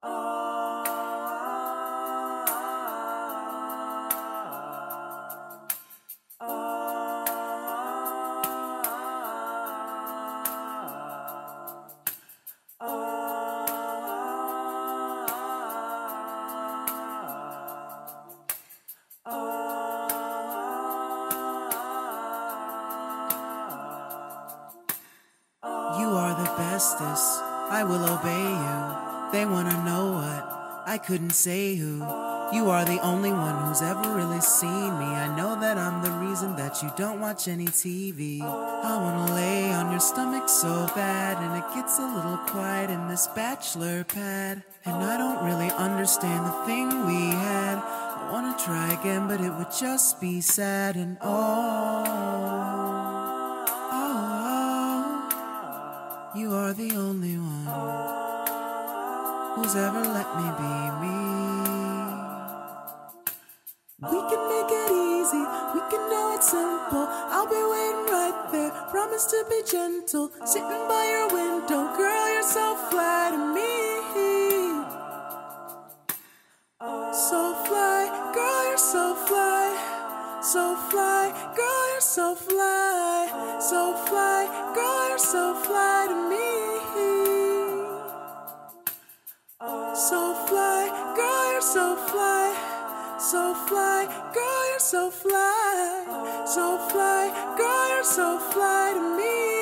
You are the bestest. I will obey you. They wanna know what I couldn't say who. You are the only one who's ever really seen me. I know that I'm the reason that you don't watch any TV. I wanna lay on your stomach so bad, and it gets a little quiet in this bachelor pad. And I don't really understand the thing we had. I wanna try again, but it would just be sad and oh. oh, oh. You are the only one who's ever let me be me. We can make it easy, we can know it's simple. I'll be waiting right there, promise to be gentle. Sitting by your window, girl, you're so fly to me. So fly, girl, you're so fly. So fly, girl, you're so fly. So fly, girl, you're so fly. So fly, girl, you're so fly. So fly, girl, you're so fly to me.